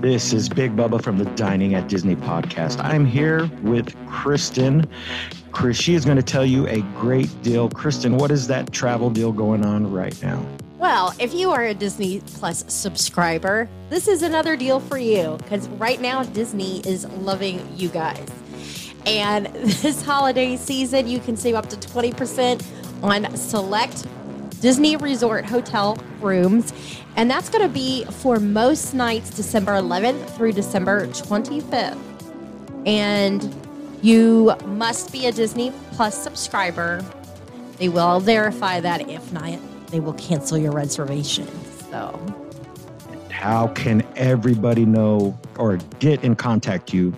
This is Big Bubba from the Dining at Disney podcast. I'm here with Kristen. Chris, she is going to tell you a great deal. Kristen, what is that travel deal going on right now? Well, if you are a Disney Plus subscriber, this is another deal for you because right now Disney is loving you guys. And this holiday season, you can save up to 20% on select Disney Resort hotel rooms. And that's going to be for most nights December 11th through December 25th. And you must be a Disney Plus subscriber. They will verify that. If not, they will cancel your reservation. So, how can everybody know or get in contact you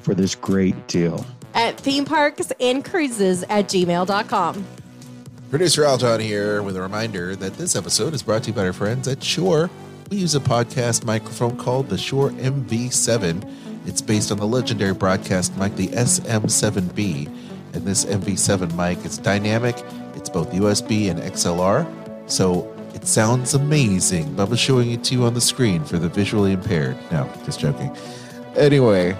for this great deal? At theme parks and cruises at gmail.com. Producer Aljon here with a reminder that this episode is brought to you by our friends at Shure. We use a podcast microphone called the Shure MV7. It's based on the legendary broadcast mic, the SM7B. And this MV7 mic is dynamic, it's both USB and XLR, so it sounds amazing. Bubba's showing it to you on the screen for the visually impaired. No, just joking. Anyway,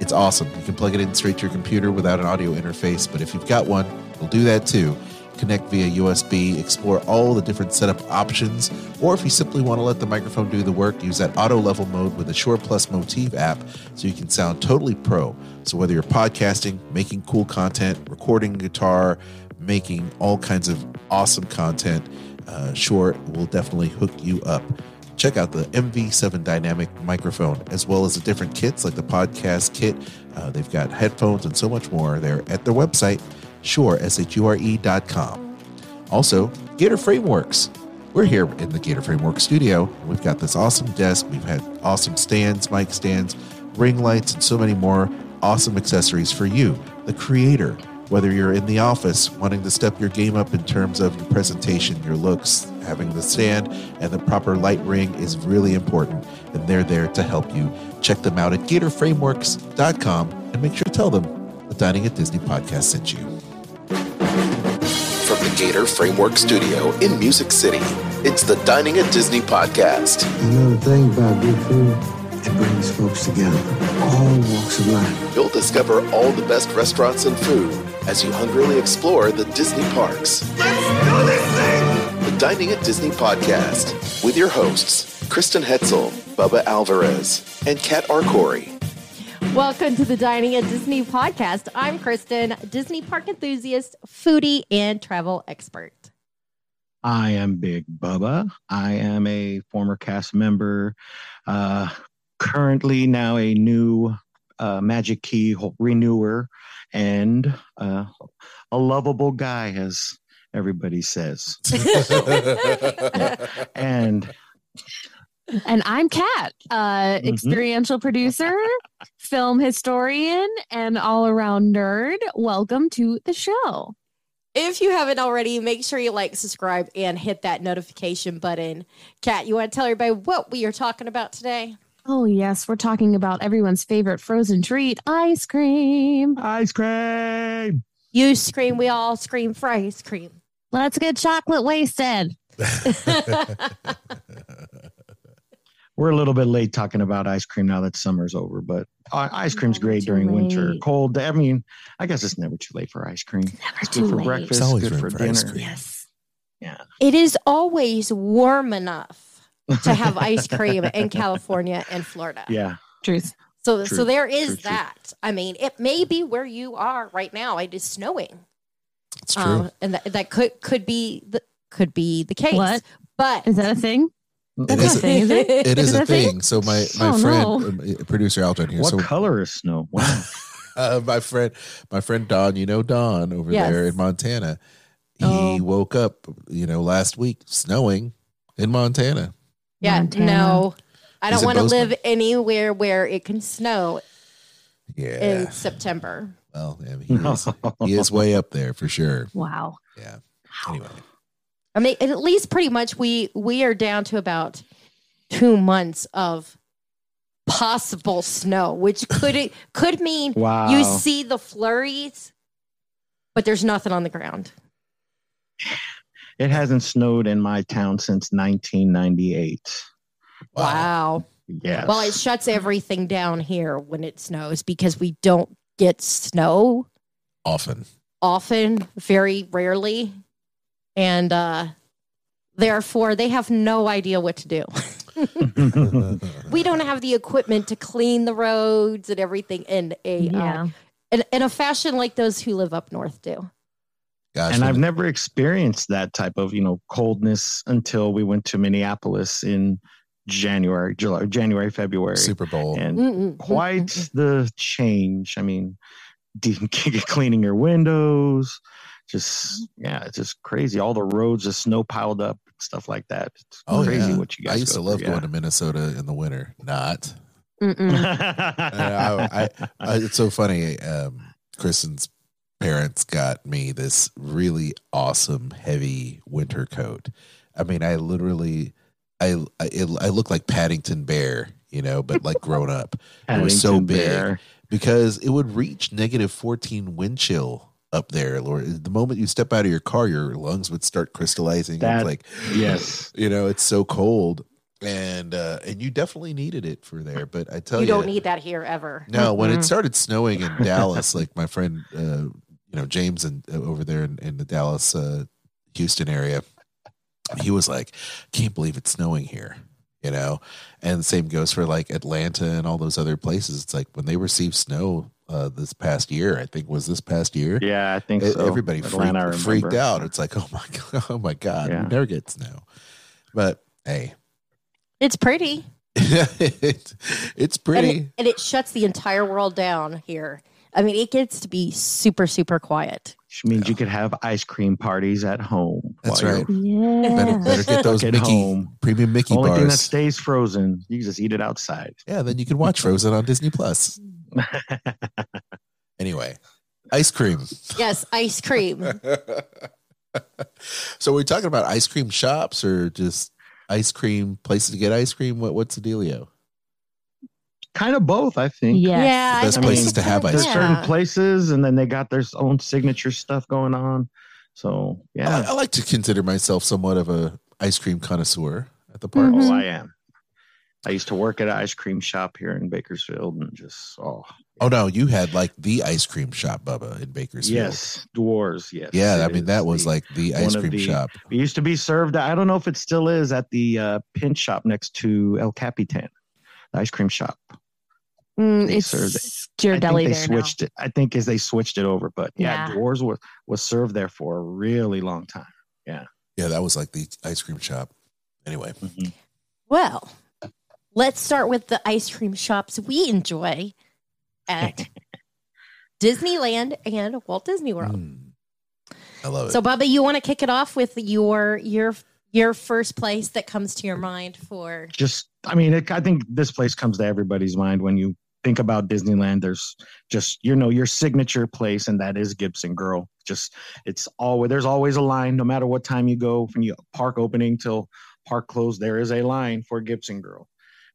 it's awesome. You can plug it in straight to your computer without an audio interface, but if you've got one, we'll do that too connect via USB, explore all the different setup options, or if you simply want to let the microphone do the work, use that auto level mode with the Shure Plus Motif app so you can sound totally pro. So whether you're podcasting, making cool content, recording guitar, making all kinds of awesome content, uh, Shure will definitely hook you up. Check out the MV7 dynamic microphone, as well as the different kits like the podcast kit. Uh, they've got headphones and so much more there at their website Shure, S-H-U-R-E dot com. Also, Gator Frameworks. We're here in the Gator Framework studio. We've got this awesome desk. We've had awesome stands, mic stands, ring lights, and so many more awesome accessories for you, the creator. Whether you're in the office wanting to step your game up in terms of your presentation, your looks, having the stand and the proper light ring is really important, and they're there to help you. Check them out at gatorframeworks.com and make sure to tell them the Dining at Disney podcast sent you. From the Gator Framework Studio in Music City, it's the Dining at Disney podcast. Another thing about good food, it brings folks together, all walks of life. You'll discover all the best restaurants and food as you hungrily explore the Disney parks. Let's do this thing! The Dining at Disney podcast with your hosts, Kristen Hetzel, Bubba Alvarez, and Kat Arcori. Welcome to the Dining at Disney podcast. I'm Kristen, Disney park enthusiast, foodie, and travel expert. I am Big Bubba. I am a former cast member, uh, currently now a new uh, Magic Key renewer, and uh, a lovable guy, as everybody says. and and I'm Kat, uh, Mhm. experiential producer, film historian, and all around nerd. Welcome to the show. If you haven't already, make sure you like, subscribe, and hit that notification button. Kat, you want to tell everybody what we are talking about today? Oh, yes, we're talking about everyone's favorite frozen treat, ice cream. ice cream. You scream, we all scream for ice cream. Let's get chocolate wasted. We're a little bit late talking about ice cream now that summer's over, but uh, ice cream's Never great too during winter. Cold. I mean, I guess it's never too late for ice cream. Never It's too good for late. breakfast. It's always good for for dinner. ice cream. Yes. It is always warm enough to have ice cream in California and Florida. Yeah. Truth. So True, so there is true, true. that. I mean, it may be where you are right now. It is snowing. It's true. Um, and that, that could could be the could be the case. What? But Is that a thing? It That's is a thing, is it? it is Is a a thing? thing. So my my Oh, friend, no. um, producer Aljon here. What so color is snow? Wow. uh, my friend, my friend Don, you know Don over Yes. there in Montana. He Oh. woke up, you know, last week snowing in Montana. yeah, Montana. no. I He's don't want to live anywhere where it can snow Yeah. in September. well, yeah, he is, he is way up there for sure. Wow. Yeah. Anyway, I mean, at least pretty much we we are down to about two months of possible snow, which could could mean wow. you see the flurries, but there's nothing on the ground. it hasn't snowed in my town since 1998. Wow. Yes. Well, it shuts everything down here when it snows because we don't get snow often. often, very rarely. And uh therefore they have no idea what to do. we don't have the equipment to clean the roads and everything in a uh, in, in a fashion like those who live up north do. Gosh, and I've never experienced that type of, you know, coldness until we went to Minneapolis in January, July, January, February. Super Bowl. And Mm-mm, quite mm-mm. the change. I mean, de- cleaning your windows, just yeah, it's just crazy. All the roads, just snow piled up, stuff like that. It's Oh, crazy yeah. what you guys. I used to go love through, going to Minnesota in the winter. Not. I, I, I, it's so funny. Um, Kristen's parents got me this really awesome heavy winter coat. I mean, I literally, I, I, it, I look like Paddington Bear, you know, but like grown up It was so Paddington big. Bear. because it would reach negative 14 wind chill up there. Lord, the moment you step out of your car, your lungs would start crystallizing. That- it's like, Yes. you know, it's so cold. And, uh, and you definitely needed it for there. But I tell You you, don't need that here ever. no, when it started snowing in Dallas, like my friend, uh, you know, James and uh, over there in, in the Dallas, uh, Houston area, he was like, "Can't believe it's snowing here," you know. And the same goes for like Atlanta and all those other places. It's like when they receive snow uh, this past year, I think was this past year. Yeah, I think so. Everybody Atlanta, freaked, freaked out. It's like, oh my god, oh my god, Yeah. we never snow. But hey, It's pretty. it, it's And pretty. it, and it shuts the entire world down here. I mean, it gets to be super, super quiet. Which means you could have ice cream parties at home. That's right. Yeah. Better, better get those Stuck at Mickey home. premium Mickey Only bars. thing that stays frozen, you just eat it outside. yeah, then you can watch Frozen on Disney Plus. Anyway, ice cream. Yes, ice cream. so we're talking about ice cream shops or just ice cream places to get ice cream. What what's the dealio? Kind of both, I think. Yes. Yeah, The best I think places it's to have kind of- There's ice certain places, and then they got their own signature stuff going on. So yeah, I like to consider myself somewhat of a ice cream connoisseur at the park. oh, I am. I used to work at an ice cream shop here in Bakersfield, and just oh Oh no, you had like the ice cream shop, Bubba, in Bakersfield. yes, Dewar's. Yes, Yeah, I mean that was the- like the ice cream the- shop. It used to be served. I don't know if it still is at the uh, Pinch shop next to El Capitan, the ice cream shop. Mm, They it's served I Ghirardelli think they there switched it. I think as they switched it over, but yeah, Yeah. Dewar's was was served there for a really long time. Yeah, Yeah, that was like the ice cream shop. Anyway, Mhm. Well, let's start with the ice cream shops we enjoy at Disneyland and Walt Disney World. mm, I love it. So, Bubba, you want to kick it off with your your your first place that comes to your mind for Just, I mean, it, I think this place comes to everybody's mind when you think about Disneyland. There's just, you know, your signature place, and that is Gibson Girl. Just, it's always there's always a line, no matter what time you go from you park opening till park close. There is a line for Gibson Girl,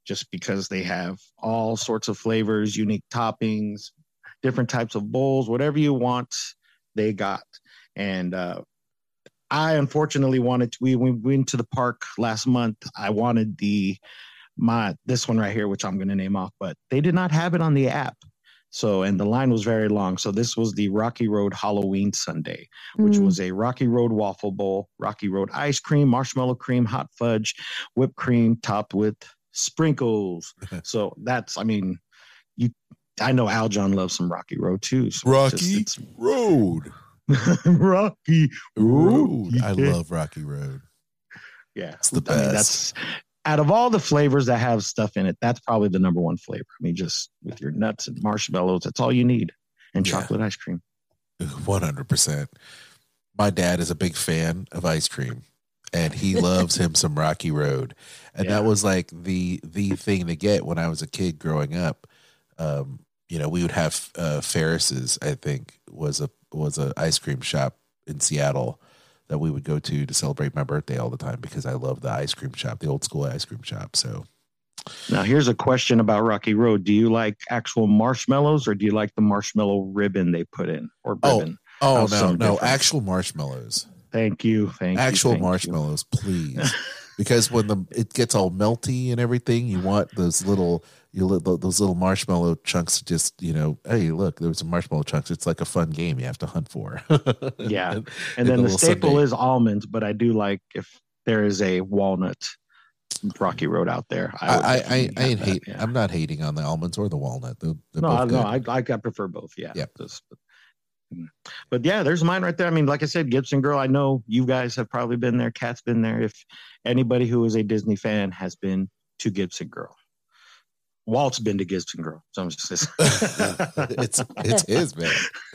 just because they have all sorts of flavors, unique toppings, different types of bowls, whatever you want, they got. And uh, I unfortunately wanted to, we, we went to the park last month. I wanted the my this one right here, which I'm going to name off, but they did not have it on the app. So, and the line was very long. So, this was the Rocky Road Halloween sundae, which Mm. was a Rocky Road waffle bowl, Rocky Road ice cream, marshmallow cream, hot fudge, whipped cream topped with sprinkles. so, that's, I mean, you, I know Aljon loves some Rocky Road too. So it's Rocky just- Road. Rocky Road. I love Rocky Road. Yeah, It's the I mean, best. that's out of all the flavors that have stuff in it. That's probably the number one flavor. I mean, just with your nuts and marshmallows, that's all you need, and Yeah. chocolate ice cream. One hundred percent. My dad is a big fan of ice cream, and he loves him some Rocky Road, and Yeah. that was like the the thing to get when I was a kid growing up. Um, you know, we would have uh, Ferris's. I think was a was a ice cream shop in Seattle that we would go to to celebrate my birthday all the time because I love the ice cream shop, the old school ice cream shop. So Now, here's a question about Rocky Road: Do you like actual marshmallows, or do you like the marshmallow ribbon they put in, or Oh, ribbon? Oh How's no, no, actual marshmallows. Thank you, thank you, actual thank you. marshmallows, please. because when the it gets all melty and everything, you want those little you those little marshmallow chunks. to Just you know, hey, look, there's some marshmallow chunks. It's like a fun game you have to hunt for. Yeah. And- And then the staple is almonds, but I do like if there is a walnut Rocky Road out there. I I, I, I ain't hate. yeah. I'm not hating on the almonds or the walnut. They're, they're no, no. I, I I prefer both. Yeah. Yep. Just- but, but yeah, there's mine right there. I mean, like I said, Gibson Girl. I know you guys have probably been there. Kat's been there. If anybody who is a Disney fan has been to Gibson Girl, Walt's been to Gibson Girl. So I'm just it's it's his man.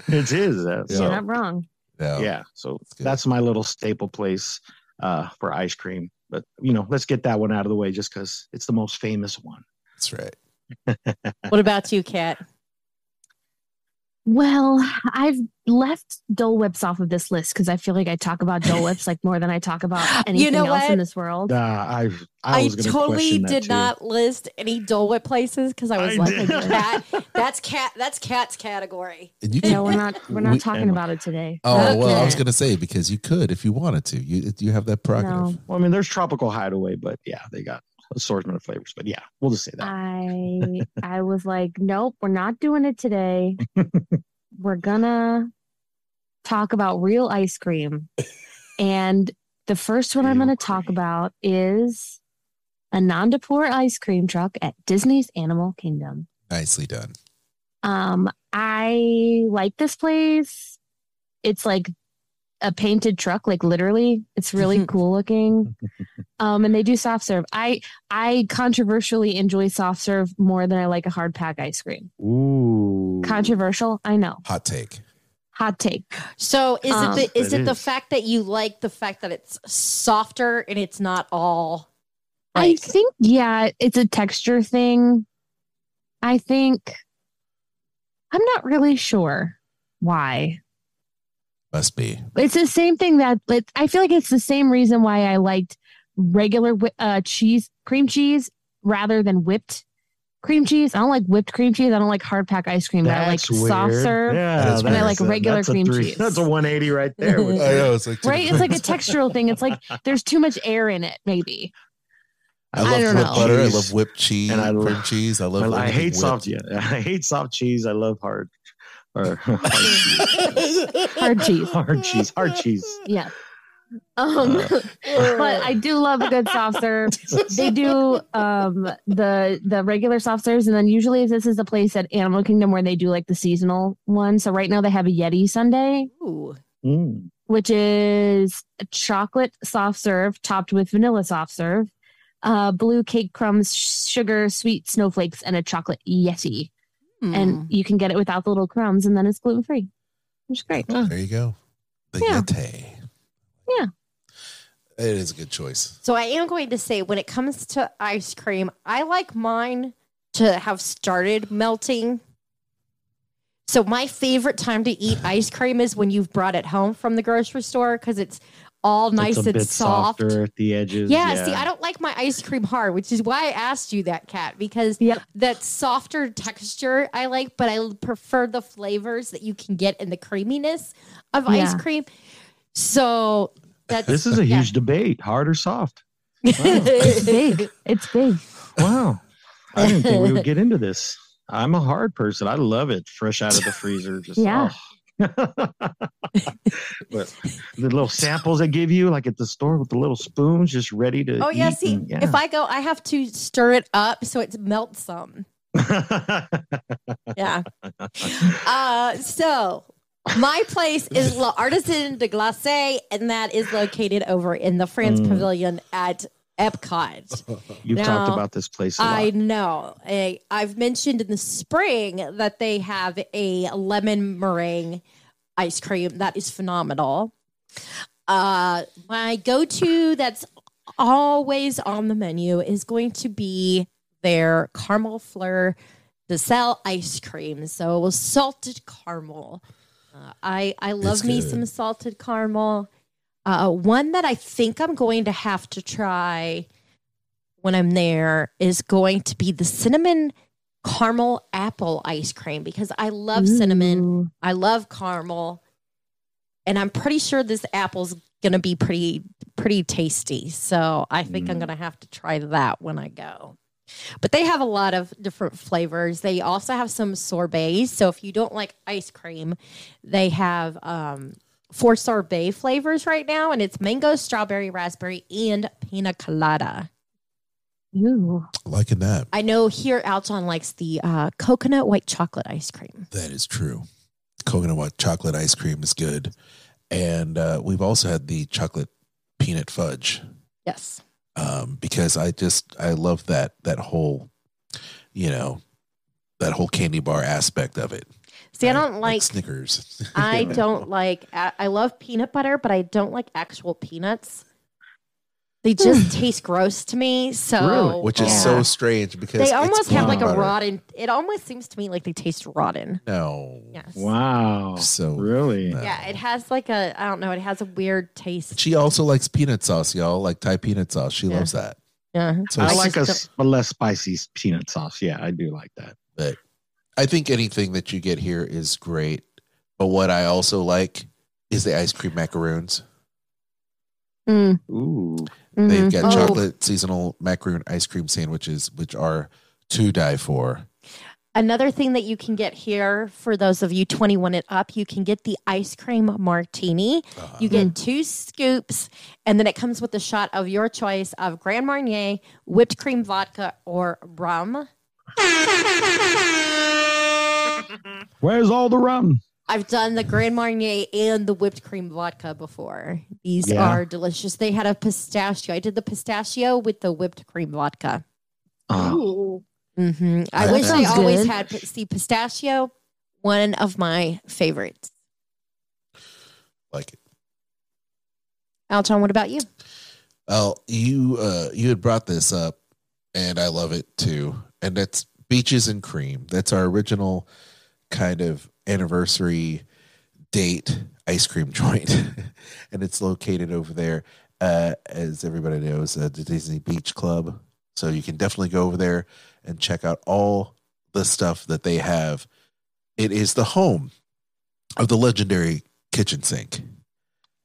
it's his. uh, You're not wrong. No, yeah. So that's my little staple place uh, for ice cream. But you know, let's get that one out of the way just because it's the most famous one. that's right. what about you, Kat? Well, I've left Dole Whips off of this list because I feel like I talk about Dole Whips like more than I talk about anything know else what? in this world. Uh, I I, I, was gonna totally that did too. not list any Dole Whip places because I was I like, did. cat, that's cat, that's cat's category. And you can. No, we're not. We're not We- talking about it today. oh well, I was gonna say because you could if you wanted to. You you have that prerogative. No, Well, I mean, there's Tropical Hideaway, but yeah, they got assortment of flavors. But yeah, we'll just say that. I I was like, nope, we're not doing it today. we're gonna talk about real ice cream, and the first one I'm gonna talk about is Anandapur ice cream truck at Disney's Animal Kingdom. Nicely done. Um, I like this place. It's like a painted truck, like literally. It's really cool looking. Um, and they do soft serve. I I controversially enjoy soft serve more than I like a hard pack ice cream. Ooh, Controversial, I know. Hot take. Hot take. So is Um, it the, is It it the fact that you like the fact that it's softer and it's not all I think yeah, it's a texture thing. I think I'm not really sure why. Must be. It's the same thing that it, I feel like it's the same reason why I liked regular uh, cheese, cream cheese, rather than whipped cream cheese. I don't like whipped cream cheese. I don't like hard pack ice cream. But I like That's soft serve. Yeah, That is And I like a- regular a cream three- cheese. That's a 180 right there. I know it's like Right? It's like a textural thing. It's like there's too much air in it, maybe. I I love don't whipped know. butter. I love whipped cheese And I and cream cheese. I love. I, I anything hate soft. Yeah, I hate soft cheese. I love hard or hard cheese. Hard cheese. hard cheese. Yeah. Um, Uh. but I do love a good soft serve. They do um the the regular soft serves, and then usually this is the place at Animal Kingdom where they do like the seasonal one. So right now they have a Yeti sundae, Mm. which is a chocolate soft serve topped with vanilla soft serve, uh, blue cake crumbs, sugar, sweet snowflakes, and a chocolate Yeti. Hmm. And you can get it without the little crumbs, and then it's gluten free, which is great. There you go. The Yeah. Yeti. Yeah. It is a good choice. So I am going to say when it comes to ice cream, I like mine to have started melting. So my favorite time to eat ice cream is when you've brought it home from the grocery store because it's all nice it's a and bit soft. softer at the edges. Yeah, see, I don't like my ice cream hard, which is why I asked you that, Kat, because Yep. that softer texture I like, but I prefer the flavors that you can get in the creaminess of ice cream. So that's This is a yeah. huge debate, hard or soft. It's big. It's big. Wow. I didn't think we would get into this. I'm a hard person. I love it fresh out of the freezer. Just Yeah. oh. but the little samples they give you, like at the store with the little spoons, just ready to. Oh yeah, see, and- if I go, I have to stir it up so it melts some. Yeah. Uh, so my place is L'Artisan des Glaces, and that is located over in the France Mm. Pavilion at Epcot. You've Now, talked about this place a lot. I know. I, I've mentioned in the spring that they have a lemon meringue ice cream that is phenomenal. Uh, my go-to that's always on the menu is going to be their caramel fleur de sel ice cream. So salted caramel. Uh, I I love me good. some salted caramel. Uh, one that I think I'm going to have to try when I'm there is going to be the cinnamon caramel apple ice cream because I love cinnamon. I love caramel, and I'm pretty sure this apple's gonna be pretty pretty tasty. So I think I'm Mm. gonna have to try that when I go. But they have a lot of different flavors. They also have some sorbets. So if you don't like ice cream, they have um, four sorbet flavors right now, and it's mango, strawberry, raspberry, and pina colada. Ooh. Liking that. I know here Aljon likes the uh, coconut white chocolate ice cream. That is true. Coconut white chocolate ice cream is good. And uh, we've also had the chocolate peanut fudge Yes. um, because I just, I love that, that whole, you know, that whole candy bar aspect of it. See, I don't like. Snickers. I don't like. I I love peanut butter, but I don't like actual peanuts. They just hmm. taste gross to me. So, Really? Which is Yeah. so strange because They it's almost have like peanut a butter. rotten. It almost seems to me like they taste rotten. No. Yes. Wow. So really? no. Yeah, it has like a. I don't know. It has a weird taste. She also likes peanut sauce, y'all. Like Thai peanut sauce. She Yeah. loves that. Yeah. So I like a, just s- a less spicy peanut sauce. Yeah, I do like that. but I think anything that you get here is great. But what I also like is the ice cream macaroons. Mm, Ooh. They've got Oh. chocolate seasonal macaroon ice cream sandwiches, which are to die for. Another thing that you can get here for those of you 21 and up, you can get the ice cream martini. Uh, You get two scoops, and then it comes with a shot of your choice of Grand Marnier, whipped cream vodka, or rum. Where's all the rum? I've done the Grand Marnier and the whipped cream vodka before. These Yeah. are delicious. They had a pistachio. I did the pistachio with the whipped cream vodka. Oh, hmm I That wish I always good. had see pistachio. One of my favorites. like it. Aljon, what about you? Well, you uh you had brought this up and I love it too. And that's Beaches and Cream. That's our original kind of anniversary date ice cream joint. and it's located over there uh as everybody knows, uh, the Disney Beach Club. So you can definitely go over there and check out all the stuff that they have. It is the home of the legendary kitchen sink.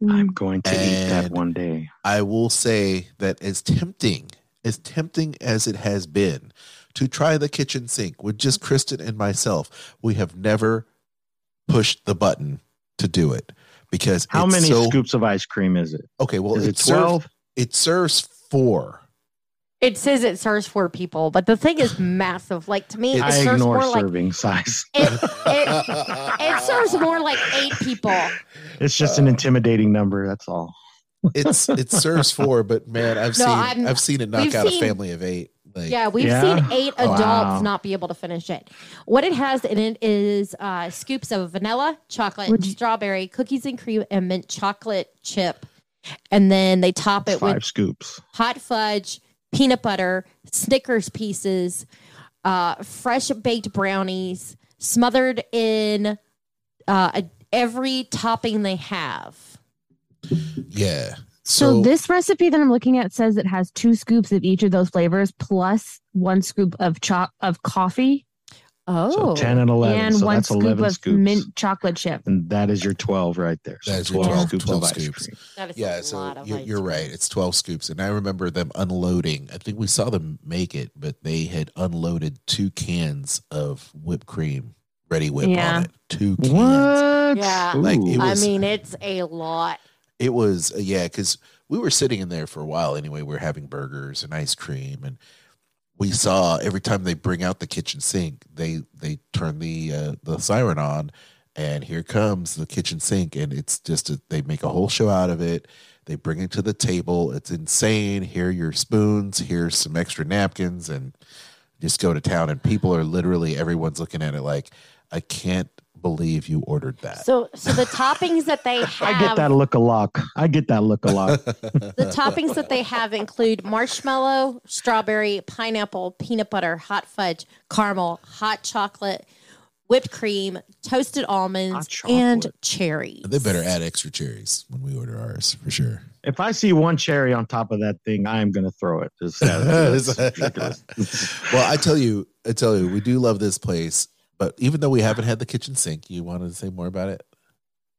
I'm going to eat that one day. I will say that as tempting, as tempting as it has been to try the kitchen sink with just Kristen and myself, we have never pushed the button to do it because How it's many so- scoops of ice cream is it? Okay, well, is it it 12? serves it serves four. It says it serves four people, but the thing is massive. Like to me, it I serves ignore more like serving size. it, it, it serves more like eight people. It's just an intimidating number. That's all. It's it serves four, but man, I've No, seen I'm- I've seen it knock out seen- a family of eight. Like, Yeah, we've Yeah? seen eight adults Wow. not be able to finish it. What it has in it is uh, scoops of vanilla, chocolate, Would you- strawberry, cookies and cream, and mint chocolate chip. And then they top it Five with scoops. hot fudge, peanut butter, Snickers pieces, uh, fresh baked brownies, smothered in uh, a- every topping they have. yeah. So, So, this recipe that I'm looking at says it has two scoops of each of those flavors plus one scoop of cho- of coffee Oh, So 10 and 11. and so one that's scoop 11 of scoops. mint chocolate chip. And that is your 12 right there. So That is 12, 12 scoops 12 of ice cream. that is yeah, a so lot of you're, ice you're cream. right. It's 12 scoops. And I remember them unloading. I think we saw them make it, but they had unloaded two cans of whipped cream, Reddi-wip Yeah. on it. Two cans. What? Yeah. Like, Ooh. it I mean, it's a lot. It was uh, yeah, because we were sitting in there for a while anyway. We were having burgers and ice cream, and we saw every time they bring out the kitchen sink, they they turn the uh, the siren on, and here comes the kitchen sink, and it's just a, they make a whole show out of it. They bring it to the table. It's insane. Here are your spoons. Here's some extra napkins, and just go to town. And people are literally everyone's looking at it like, I can't believe you ordered that. So, so the toppings that they have, I get that look a lot. I get that look a lot. the toppings that they have include marshmallow, strawberry, pineapple, peanut butter, hot fudge, caramel, hot chocolate, whipped cream, toasted almonds, and chocolate. cherries. They better add extra cherries when we order ours for sure. if I see one cherry on top of that thing, I'm going to throw it. Just, that's ridiculous. well, I tell you, I tell you, we do love this place. But even though we haven't had the kitchen sink, you wanted to say more about it?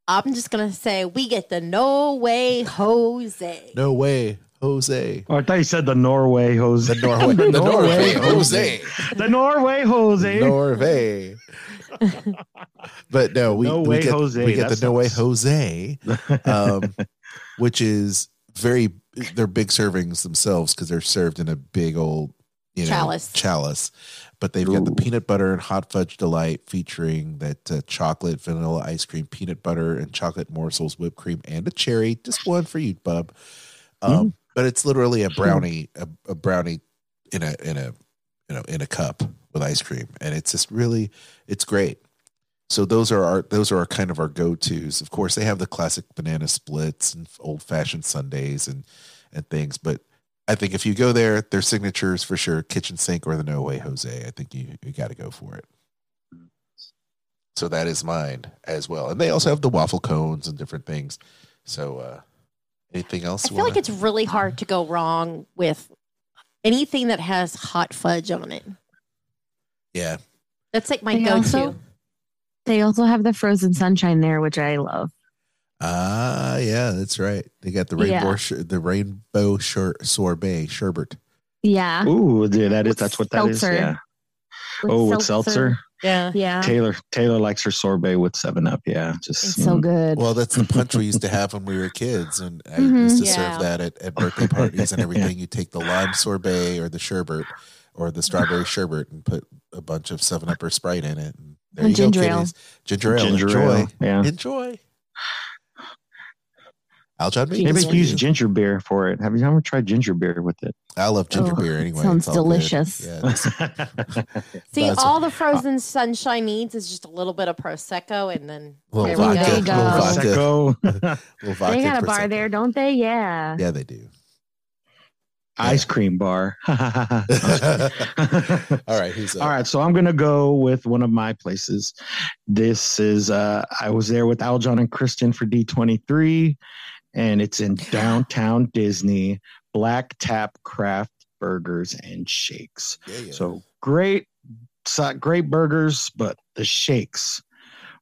I'm just gonna say we get the no way Jose. No way, Jose. Oh, I thought you said the Norway Jose. The Norway, the Norway, Jose, The Norway Jose. Norway. but no, we, No we get Jose, we get that the No Way Jose, um, which is very. They're big servings themselves because they're served in a big old you know, Chalice. chalice. But they've got the peanut butter and hot fudge delight featuring that uh, chocolate vanilla ice cream, peanut butter and chocolate morsels, whipped cream, and a cherry. Just one for you, bub. Um, But it's literally a brownie, a, a brownie in a in a you know in a cup with ice cream, and it's just really it's great. So those are our those are our kind of our go tos. Of course, they have the classic banana splits and old fashioned sundaes and and things, but I think if you go there, their signatures for sure, kitchen sink or the No Way Jose. I think you you got to go for it. So that is mine as well, and they also have the waffle cones and different things. So uh anything else? I feel like wanna- it's really hard to go wrong with anything that has hot fudge on it. yeah. That's like my They go-to. also- They also have the frozen sunshine there, which I love. Ah, yeah, that's right. They got the rainbow Yeah. sh- the rainbow shor- sorbet sherbet. Yeah. Ooh, yeah, that is With that's what that is. seltzer. Yeah. With oh, with seltzer. yeah. Yeah. Taylor Taylor likes her sorbet with Seven Up. Yeah, just It's so mm. good. Well, that's the punch we used to have when we were kids, and I Mhm. used to Yeah. serve that at, at birthday parties and everything. You take the lime sorbet or the sherbet or the strawberry sherbet and put a bunch of Seven Up or Sprite in it. And there And you ginger go, ale. Ginger ale. Ginger Enjoy. ale, yeah. Enjoy. Aljon, Maybe Maybe Meeks, you for use ginger beer for it. Have you ever tried ginger beer with it? I love ginger Oh, beer anyway. sounds It's delicious. Yeah, See, That's- all the frozen sunshine needs is just a little bit of prosecco, and then little there we vodka, There you little go. vodka, Prosecco. little vodka. they got a and bar Prosecco. there, don't they? Yeah. Yeah, they do. Ice cream bar. all right, who's up? All right, so I'm gonna go with one of my places. This is uh I was there with Aljon and Kristen for D23, and it's in downtown Disney, Black Tap Craft Burgers and Shakes. Yeah. So great, great burgers, but the shakes,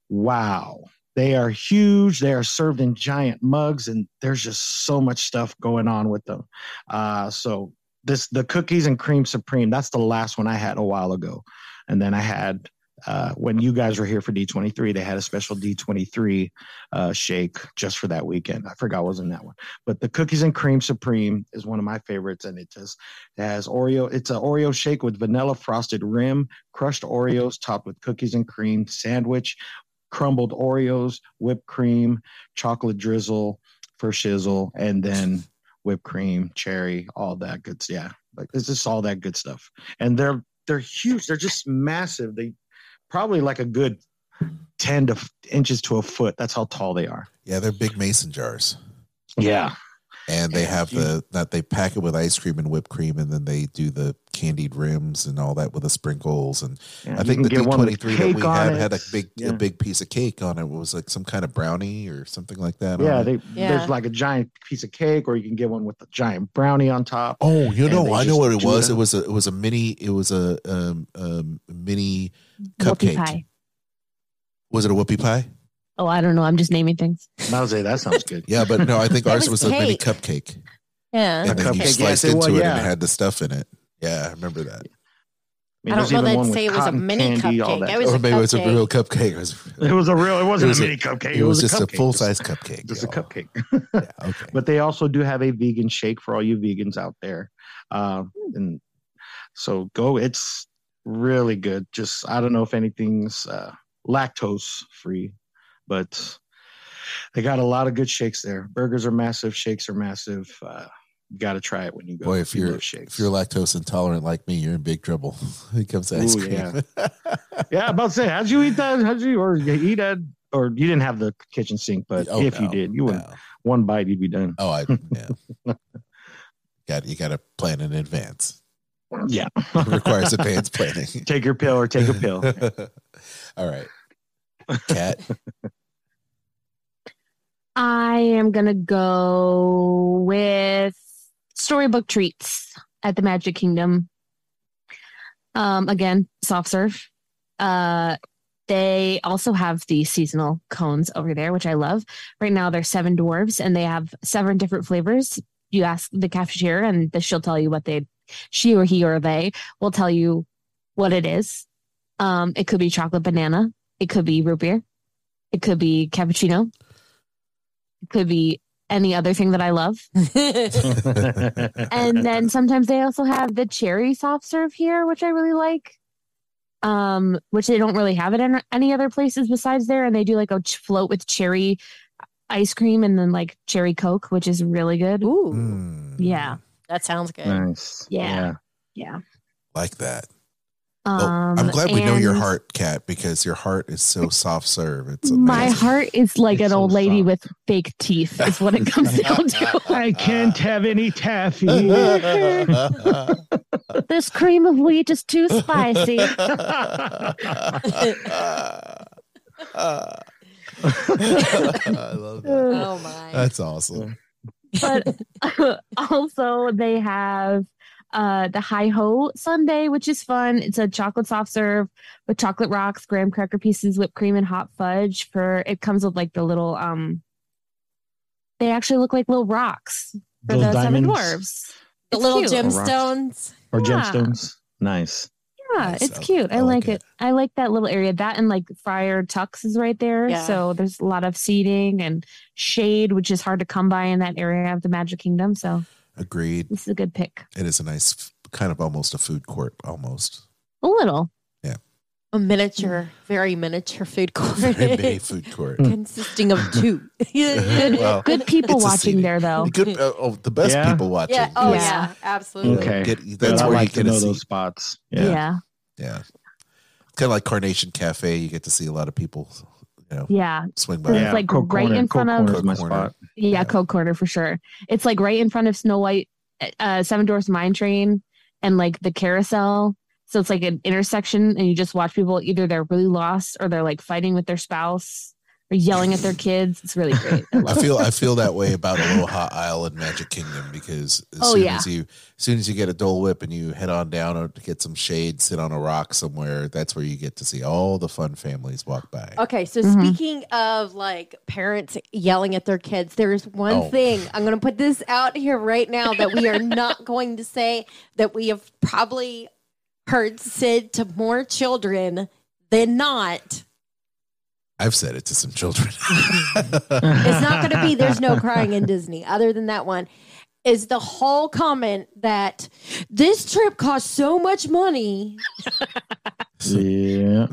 wow. They are huge. They are served in giant mugs, and there's just so much stuff going on with them. Uh, so this the cookies and cream supreme. That's the last one I had a while ago, and then I had uh, when you guys were here for D23, they had a special D23 uh, shake just for that weekend. I forgot was in that one, but the cookies and cream supreme is one of my favorites, and it just has Oreo. It's an Oreo shake with vanilla frosted rim, crushed Oreos topped with cookies and cream, sandwich, crumbled Oreos, whipped cream, chocolate drizzle for shizzle, and then whipped cream, cherry, all that good. Stuff. Yeah, like it's just all that good stuff, and they're they're huge. They're just massive. They probably like a good 10 to inches to a foot. That's how tall they are. Yeah, they're big mason jars. Yeah. And they have the that they pack it with ice cream and whipped cream, and then they do the candied rims and all that with the sprinkles. And Yeah, I think the get D one twenty with three that we cake had it. had a big Yeah. a big piece of cake on it. It was like some kind of brownie or something like that. Yeah, they, Yeah. there's like a giant piece of cake, or you can get one with a giant brownie on top. Oh, you know, I know what it was. it It was a it was a mini. It was a um, um mini cupcake. pie. Was it a whoopie pie? Oh, I don't know. I'm just naming things. I was say that sounds good. Yeah, but no, I think ours was was, a mini cupcake, Yeah. and then you sliced yes, it was, into it, and yeah. it had the stuff in it. Yeah, I remember that. mean, I don't know even that one to say it was a mini candy, cupcake. that I was or a maybe it was a real cupcake. It was, It was a real. It wasn't was a a- mini cupcake. it was a just a cupcake. full size cupcake. Just a y'all. cupcake. Yeah, okay. but they also do have a vegan shake for all you vegans out there um, and so go it's really good just i don't know if anything's uh, lactose free but they got a lot of good shakes there burgers are massive shakes are massive uh, you got to try it when you go Boy, if you you're shakes if you're lactose intolerant like me, you're in big trouble. When it comes to ice Ooh, cream. yeah. yeah about to say how'd you eat that how'd you or you eat that or you didn't have the kitchen sink but Oh, if you did you would no. one bite you'd be done Oh, I yeah. got you. Got to plan in advance. yeah It requires advanced planning. take your pill or take a pill All right, cat. I am gonna go with storybook treats at the Magic Kingdom. Um, again, soft serve. Uh, they also have the seasonal cones over there, which I love. Right now, they're seven dwarves, and they have seven different flavors. You ask the cashier, and the- she'll tell you what they, she or he or they will tell you what it is. Um, it could be chocolate banana. It could be root beer. It could be cappuccino. It could be any other thing that I love. And then sometimes they also have the cherry soft serve here, which I really like. Um, which they don't really have it in any other places besides there. And they do like a ch- float with cherry ice cream and then like cherry coke, which is really good. Ooh, Mm, Yeah, that sounds good. nice Yeah. yeah. like that. Um, Well, I'm glad we know your heart, cat, because your heart is so soft serve. It's My heart is like It's an so old lady soft. with fake teeth, is what it comes down to. I can't have any taffy. this cream of wheat is too spicy. I love that. Oh my. That's awesome. but also they have uh the hi ho sundae which is fun it's a chocolate soft serve with chocolate rocks graham cracker pieces whipped cream and hot fudge for it comes with like the little um they actually look like little rocks for Those the seven dwarves the It's little cute. gemstones. or Yeah. gemstones. Nice. yeah it's I- cute I i, like like it. it. i like that little area that and like Friar's Nook is right there Yeah. so there's a lot of seating and shade which is hard to come by in that area of the magic kingdom so Agreed. this is a good pick It is a nice, kind of almost a food court, almost. a little Yeah. A miniature, very miniature food court. Very big food court. consisting of two. good, Well, good people watching there though Good, uh, oh, the best Yeah. people watching. yeah. Oh Yeah. yeah. Absolutely. Okay. Get- that's But I where like you to get know to see. those spots. yeah. Yeah. Yeah. Kind of like Carnation Cafe. You get to see a lot of people, you know, Yeah. swing It's by. Yeah, like Coke right Corner- in front Coke of- my Coke Corner. spot. Yeah, Yeah. Coke Corner for sure. It's like right in front of Snow White, uh, Seven Dwarfs Mine Train, and like the carousel. So it's like an intersection, and you just watch people either they're really lost or they're like fighting with their spouse or yelling at their kids. It's really great. I I feel. I feel that way about Aloha Isle in Magic Kingdom because as Oh, soon yeah. as you as soon as you get a Dole Whip and you head on down to get some shade, sit on a rock somewhere, that's where you get to see all the fun families walk by. Okay, so Mhm. speaking of like parents yelling at their kids, there's one Oh. thing I'm going to put this out here right now that we are not going to say that we have probably heard said to more children than not. I've said it to some children. It's not going to be there's no crying in Disney. Other than that one, is the whole comment that this trip costs so much money. Yeah.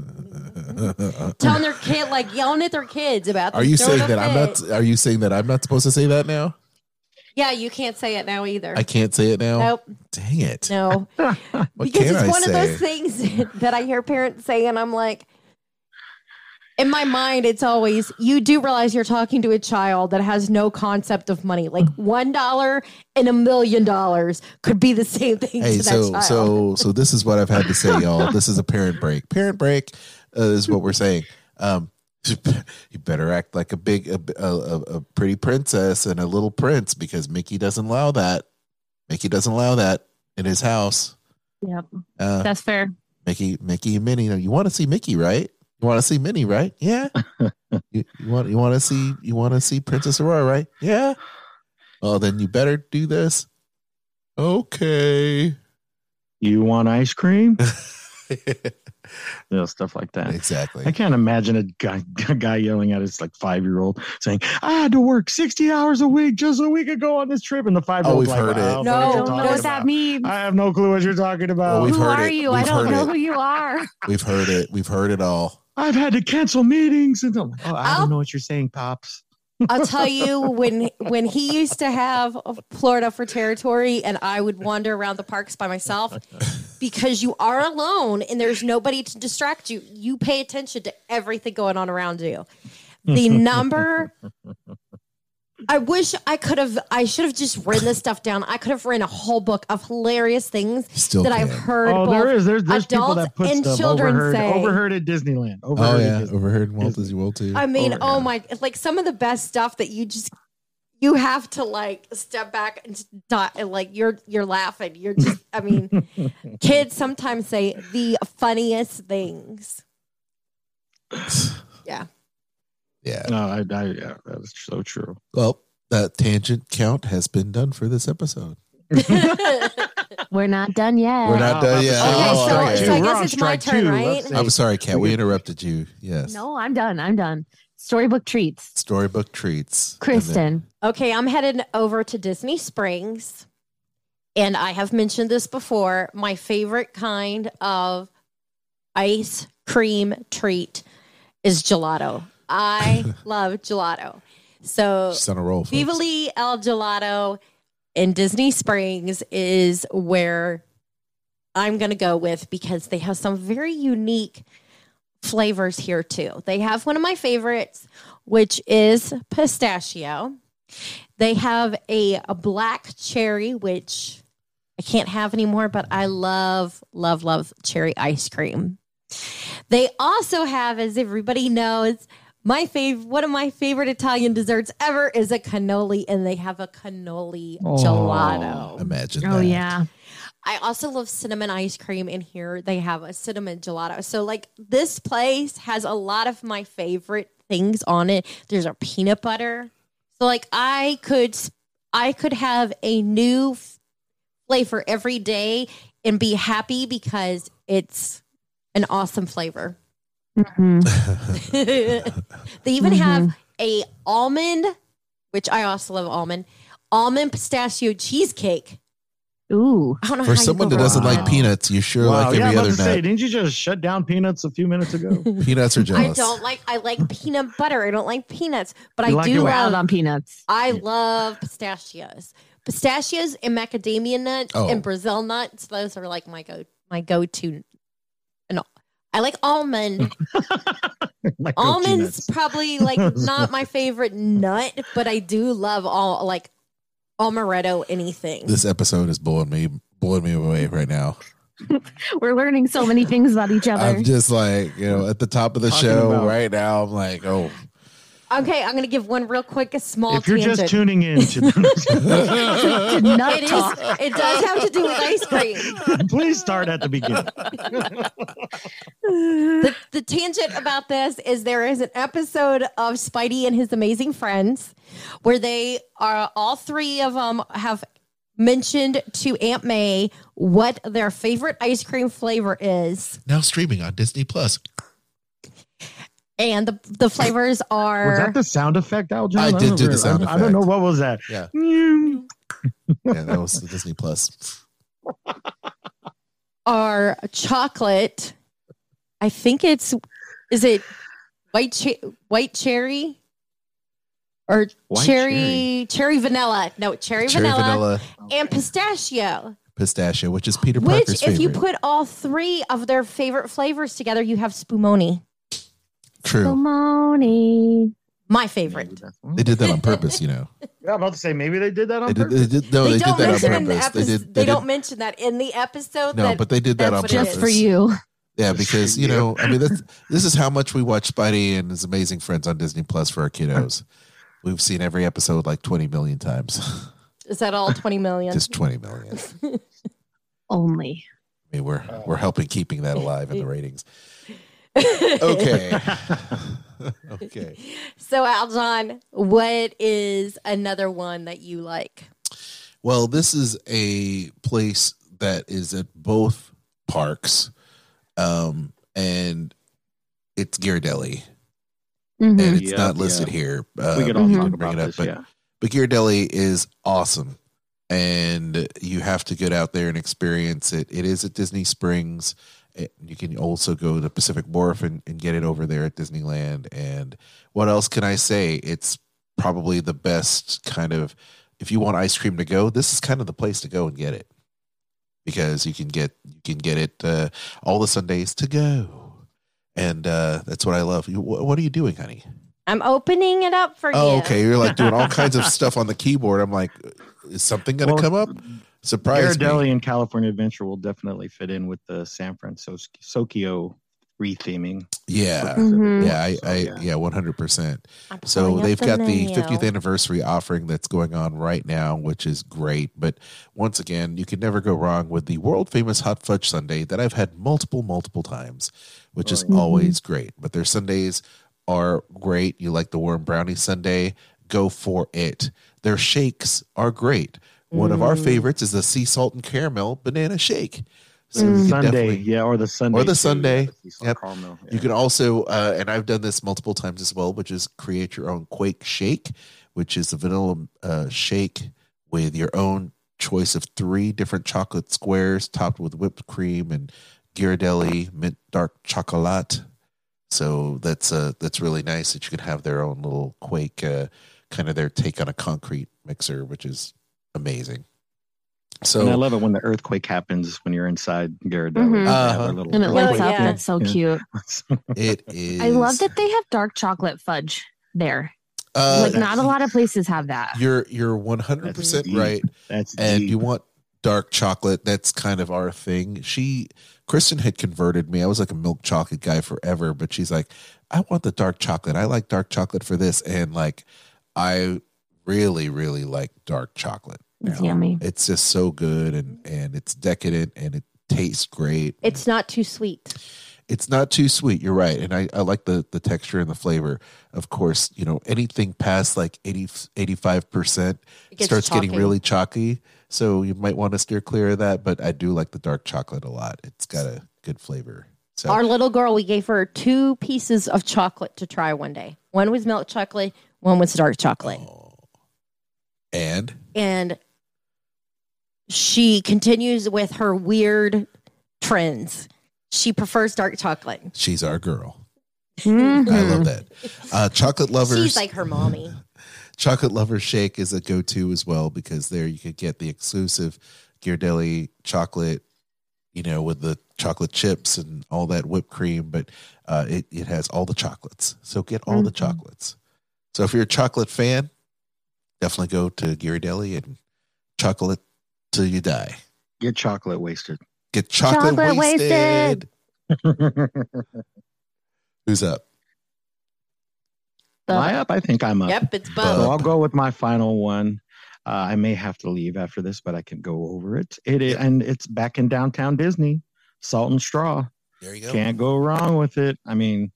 Telling their kid, like yelling at their kids about. Are you saying that I'm not? Are you saying that I'm not supposed to say that now? Yeah, you can't say it now either. I can't say it now. Nope. Dang it! No, What because can it's I one say? of those things that I hear parents say, and I'm like, in my mind, it's always you do realize you're talking to a child that has no concept of money. Like one dollar and a million dollars could be the same thing Hey, to that so child. so so this is what I've had to say, y'all. This is a parent break. Parent break uh, is what we're saying. Um, you better act like a big, a, a, a pretty princess and a little prince because Mickey doesn't allow that. Mickey doesn't allow that in his house. Yep. Uh, That's fair. Mickey, Mickey and Minnie. You want to see Mickey, right? You want to see Minnie, right? Yeah. you, you want you want to see you want to see Princess Aurora, right? Yeah. Well, then you better do this. Okay. You want ice cream? Yeah, stuff like that. exactly. I can't imagine a guy, a guy yelling at his like five year old saying, "I had to work sixty hours a week just so we could go on this trip." And the five year Oh, old we've heard it. I No, don't know what that means. I have no clue what you're talking about. Well, who are it. you? I We've don't know it. who you are. We've heard it. We've heard it all. I've had to cancel meetings. And I'm like, oh, I I'll- don't know what you're saying, pops. I'll tell you when when he used to have Florida for territory, and I would wander around the parks by myself because you are alone and there's nobody to distract you. You pay attention to everything going on around you. The number. I wish I could have. I should have just written this stuff down. I could have written a whole book of hilarious things Still that I've heard. Oh, there both is. There's, there's people adults that put and stuff children overheard, say. overheard at Disneyland. Overheard Oh yeah, Disney. overheard Walt Disney World too. I mean, Over- oh my, like some of the best stuff that you just you have to like step back and die, and, like you're you're laughing. You're just I mean, kids sometimes say the funniest things. Yeah. Yeah. No, I, I, yeah, that is so true. Well, that tangent count has been done for this episode. We're not done yet. We're not done yet. Okay, Oh, so- okay. so I guess it's my turn, two. right? I'm sorry, Kat. We interrupted you. Yes. No, I'm done. I'm done. Storybook treats. Storybook treats. And then- Kristen. Okay, I'm headed over to Disney Springs. And I have mentioned this before. My favorite kind of ice cream treat is gelato. I love gelato. So She's on a roll. folks. Vivoli il Gelato in Disney Springs is where I'm going to go with because they have some very unique flavors here too. They have one of my favorites, which is pistachio. They have a, a black cherry, which I can't have anymore, but I love, love, love cherry ice cream. They also have, as everybody knows, my favorite one of my favorite Italian desserts ever is a cannoli, and they have a cannoli Oh. gelato. Imagine. Oh that. yeah. I also love cinnamon ice cream, and here they have a cinnamon gelato. So, like, this place has a lot of my favorite things on it. There's a peanut butter. So, like, I could, I could have a new f- flavor every day and be happy because it's an awesome flavor. Mhm. they even have a almond, which I also love almond, almond pistachio cheesecake. Ooh. I don't know For how someone that doesn't like peanuts, you sure wow, like yeah, I'm every about other to say, didn't you just shut down peanuts a few minutes ago? Peanuts are jealous. I don't like. I like peanut butter. I don't like peanuts, but You I like do it with- love. on peanuts. I love pistachios, pistachios and macadamia nuts Oh. and Brazil nuts. Those are like my go my go to. And I like almond. Like Almonds probably like not my favorite nut, but I do love all like amaretto anything. This episode is blowing me blowing me away right now. We're learning so many things about each other. I'm just like, you know, at the top of the Talking show about- right now. I'm like, oh, Okay, I'm gonna give one real quick, a small If you're tangent. just tuning in to To nut it is. talk. It does have to do with ice cream. please start at the beginning. the, the tangent about this is there is an episode of Spidey and his amazing friends where they are all three of them have mentioned to Aunt May what their favorite ice cream flavor is. now streaming on Disney Plus. And the the flavors are Was that the sound effect, Aljon? I did do the sound effect. I don't know what was that. Yeah. Yeah, that was the Disney Plus. are chocolate. I think it's is it white che- white cherry or White cherry, cherry cherry vanilla? No, cherry, Cherry vanilla, vanilla and pistachio. pistachio, which is Peter Parker's Which, if you put all three of their favorite flavors together, you have spumoni. True. Pomoni. My favorite. They did that on purpose, you know. Yeah, I'm about to say maybe they did that on They did, purpose. they did no, they, did don't that on mention it in the purpose. They did. They, They, don't did. mention that in the episode. No, that but they did that that's on purpose. Just for you. Yeah, because you know, I mean, that's, this is how much we watch Spidey and his amazing friends on Disney Plus for our kiddos. We've seen every episode like 20 million times. is that all twenty million? Just 20 million. Only. I mean, we're we're helping keeping that alive in the ratings. Okay. okay. So, Aljon, what is another one that you like? Well, this is a place that is at both parks, um, and it's Ghirardelli, Mhm. and it's Yeah, not listed yeah. here. Uh, we could all didn't talk about it up, this. but yeah. but Ghirardelli is awesome, and you have to get out there and experience it. It is at Disney Springs. It- You can also go to Pacific Wharf and, and get it over there at Disneyland. And what else can I say? It's probably the best kind of. If you want ice cream to go, this is kind of the place to go and get it because you can get you can get it uh, all the sundaes to go, and uh, that's what I love. You, wh- what are you doing, honey? I'm opening it up for Oh, you. okay. You're like doing all kinds of stuff on the keyboard. I'm like, is something going to Well, come up? Surprise Ghirardelli me. and California Adventure will definitely fit in with the San Fransokyo retheming. Yeah. Mhm. Yeah, I, I, yeah. yeah, one hundred percent. I'm So they've got the 50th anniversary offering that's going on right now, which is great. But once again, you can never go wrong with the world famous hot fudge sundae that I've had multiple, multiple times, which is Oh, yeah. always great. But their sundaes are great. You like the warm brownie sundae? Go for it. Their shakes are great. One of our Mm. favorites is the sea salt and caramel banana shake. So you can sundae, yeah, or the sundae, Or the too, sundae. the Yep. caramel, You can also, uh, and I've done this multiple times as well, which is create your own Quake Shake, which is a vanilla uh, shake with your own choice of three different chocolate squares topped with whipped cream and Ghirardelli mint dark chocolate. So that's uh, that's really nice that you can have their own little Quake, uh, kind of their take on a concrete mixer, which is amazing. So and I love it when the earthquake happens when you're inside Ghirardelli. Mhm. Uh-huh. And it lights up. yeah. That's so Yeah. cute. it is. I love that they have dark chocolate fudge there. Uh, like not a lot of places have that. You're you're one hundred percent right. That's and deep. you want dark chocolate that's kind of our thing she kristen had converted me i was like a milk chocolate guy forever but she's like i want the dark chocolate i like dark chocolate for this and like i really really like dark chocolate It's yummy. it's just so good and and it's decadent and it tastes great It's not too sweet. it's not too sweet you're right and i, I like the the texture and the flavor of course you know anything past like 80 85% It gets starts getting really chalky so you might want to steer clear of that but i do like the dark chocolate a lot it's got a good flavor so Our little girl, we gave her two pieces of chocolate to try one day. One was milk chocolate, one was dark chocolate. Oh. and And she continues with her weird trends. She prefers dark chocolate. she's our girl Mhm. i love that uh chocolate lovers She's like her mommy. chocolate lovers shake is a go-to as well because there you could get the exclusive Ghirardelli chocolate you know with the chocolate chips and all that whipped cream but uh, it, it has all the chocolates so get all the Mhm. chocolates so if you're a chocolate fan definitely go to Ghirardelli and chocolate till you die Get chocolate wasted. get chocolate, Chocolate wasted. wasted. who's up The- Am I up? I think I'm up. Yep, it's Bub. Bub. So I'll go with my final one. Uh, I may have to leave after this, but I can go over it. It is, and it's back in downtown Disney. Salt and Straw. there you go Can't go wrong with it. I mean,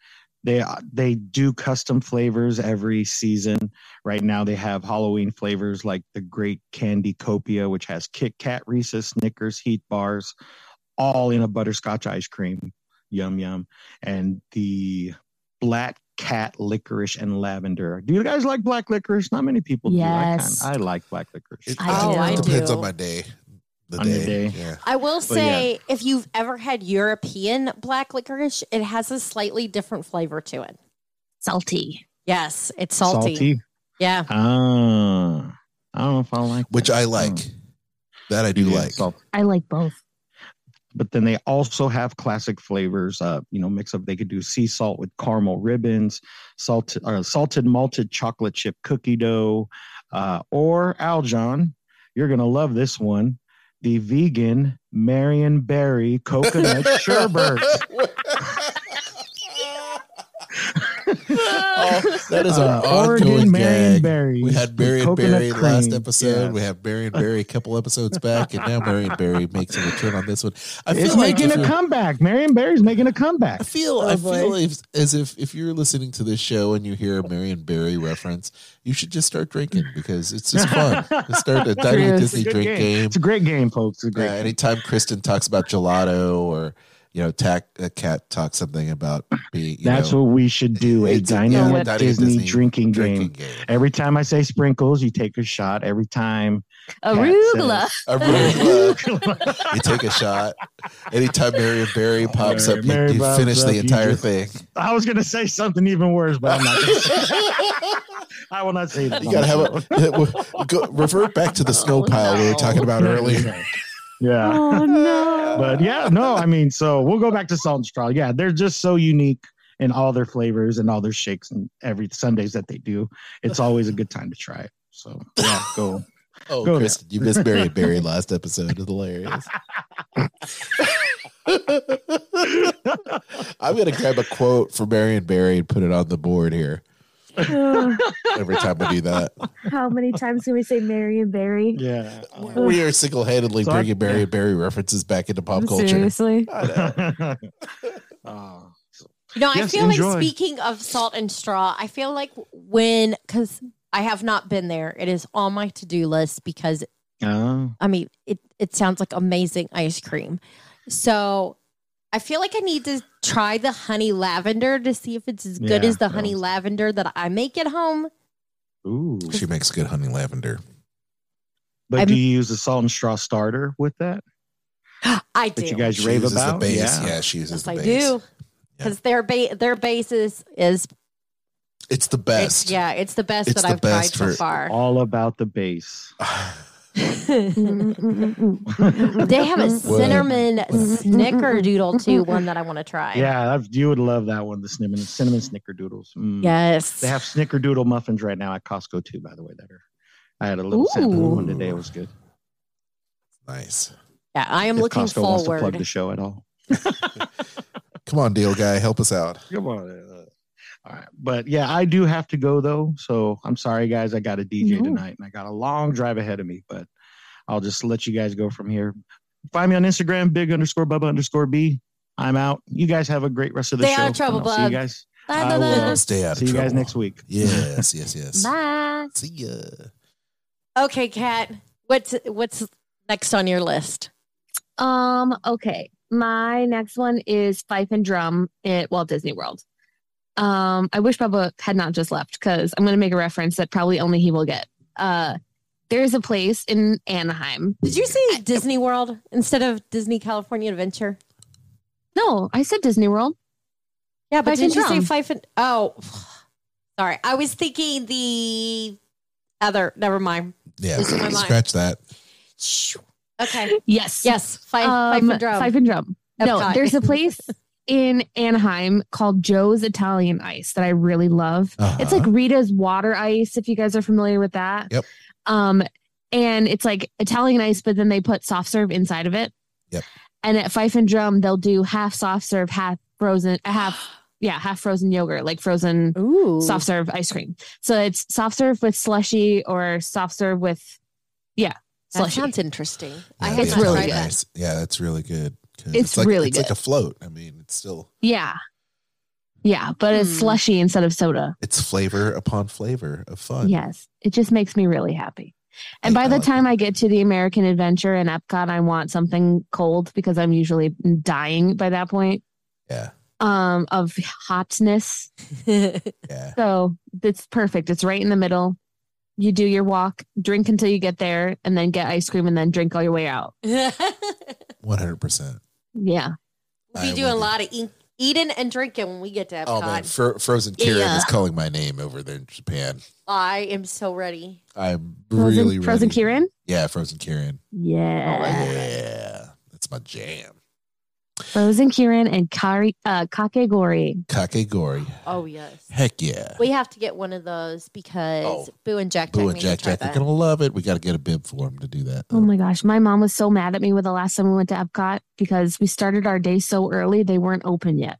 they they do custom flavors every season. Right now, they have Halloween flavors like the Great Candy Copia, which has Kit Kat, Reese's, Snickers, Heath bars, all in a butterscotch ice cream. Yum yum. And the Black cat licorice and lavender. Do you guys like black licorice? Not many people Yes. do. I, kind, I like black licorice. It, I Oh, do. I depends do. on my day. The On your day. day. Yeah. I will But yeah. say, if you've ever had European black licorice, it has a slightly different flavor to it. Salty. Yes, it's salty. Yeah. Ah, I don't know if I like Which that. I like. Mm. That I do Yeah, like. salt. I like both. But then they also have classic flavors. Uh, you know, mix up. They could do sea salt with caramel ribbons, salted uh, salted malted chocolate chip cookie dough, uh, or Aljon. You're gonna love this one. The vegan Marion Berry coconut sherbet. Oh, that is our Uh, ongoing Oregon Marion gag. Berry. We had with Marion coconut Berry last episode. Yes. We had and Berry a couple episodes back, and now Marion Berry makes a return on this one. I It's feel like making if a you're- comeback. Marion Berry's making a comeback. I feel Oh, I boy. feel if, as if if you're listening to this show and you hear a Marion Berry reference, you should just start drinking because it's just fun. Just start a. Disney It's a good drink game. game. It's a great game, folks. It's a great game. anytime Kristen talks about gelato or you know, tack a uh, cat talks something about being. You That's know, what we should do. A it's dining yeah, with at Disney, drinking, drinking game. game. Every time I say sprinkles, you take a shot. Every time Arugula. Arugula, you take a shot. Anytime Marion Barry pops Right, up, Mary you, you pops finish up, the entire just- thing. I was going to say something even worse, but I'm not. Gonna say I will not say that. You gotta have a go, revert back to the snow Oh, pile we were talking about earlier. Yeah. Oh no. but yeah, no, I mean, so we'll go back to salt and straw. Yeah, they're just so unique in all their flavors and all their shakes and every sundaes that they do. It's always a good time to try it. So yeah, go. Oh, Go Kristen, you missed Marion Barry last episode. It's hilarious. I'm gonna grab a quote from and Barry and put it on the board here every time we do that. How many times can we say Mary and Barry? Yeah. We are single-handedly So I- bringing Marion Berry references back into pop culture. Seriously? Oh, You know, I Yes, feel enjoy. like speaking of salt and straw, I feel like when because I have not been there, it is on my to do list because oh, I mean it it sounds like amazing ice cream. So I feel like I need to try the honey lavender to see if it's as good Yeah, as the that honey was- lavender that I make at home. ooh. She makes good honey lavender. But I'm- do you use the salt and straw starter with that? I do. That you guys She rave uses about? the base. Yeah. Yeah, she uses yes, the base. I do. Because their ba- their basis is It's the it's, best. yeah, it's the best It's that the I've tried best so far. All about the base. they have a cinnamon snickerdoodle too, one that I want to try. Yeah, that's- you would love that one. The cinnamon cinnamon snickerdoodles. Mm. Yes. They have snickerdoodle muffins right now at Costco too. By the way, that are. I had a little sample of one today. It was good. Nice. Yeah, I am if looking Costco wants to plug the show at all. Come on, deal guy, help us out. Come on. uh, all right. But yeah, I do have to go though. So I'm sorry, guys. I got a DJ No. tonight and I got a long drive ahead of me, but I'll just let you guys go from here. Find me on Instagram, big underscore Bubba underscore B. I'm out. You guys have a great rest of the Stay show. out of trouble, and I'll See you guys. Bye, I will. Stay out of See you trouble. guys next week. Yes, yes, yes. Bye. See ya. Okay, Kat, what's what's next on your list? Um, okay. My next one is Fife and Drum at Walt Disney World. Um, I wish Bubba had not just left because I'm going to make a reference that probably only he will get. Uh, there's a place in Anaheim. Did you say Disney World instead of Disney California Adventure? No, I said Disney World. Yeah, but Fife didn't you say Drum. Fife and Oh, sorry. I was thinking the other. Never mind. Yeah, my mind. scratch that. Okay. Yes. Yes. Fife, Fife Um, and Drum. Fife and Drum. No, there's a place in Anaheim called Joe's Italian Ice that I really love. It's like Uh-huh. Rita's water ice, if you guys are familiar with that. Yep. Um, and it's like Italian ice, but then they put soft serve inside of it. Yep. And at Fife and Drum, they'll do half soft serve, half frozen, half yeah, half frozen yogurt, like frozen Ooh. soft serve ice cream. So it's soft serve with slushy or soft serve with yeah, That slushy. sounds interesting. I Yeah, have It's the not really tried Italian that. Yeah, that's really good. It's, it's like, really it's good. like a float. I mean, it's still yeah, yeah, but mm. it's hmm. slushy instead of soda. It's flavor upon flavor of fun. Yes, it just makes me really happy. And I by the time it. I get to the American Adventure in Epcot, I want something cold because I'm usually dying by that point. Yeah. Um, of hotness. yeah. So it's perfect. It's right in the middle you do your walk, drink until you get there, and then get ice cream and then drink all your way out. 100%. Yeah. We'll be I doing a lot of ink eating and drinking when we get to Epcot. Oh man, Fro- Frozen Karen yeah. is calling my name over there in Japan. I am so ready. I'm Frozen, really Frozen ready. Kirin? Yeah, Frozen Kirin. Yeah. Oh, yeah. That's my jam. Frozen Kirin and Kari, uh, Kakigori. Kakigori. Oh yes. Heck yeah. We have to get one of those because Oh. Boo and Jack Boo Jack and Jack Jack are gonna love it. We got to get a bib for him to do that. Oh my gosh. My mom was so mad at me with the last time we went to Epcot because we started our day so early, they weren't open yet.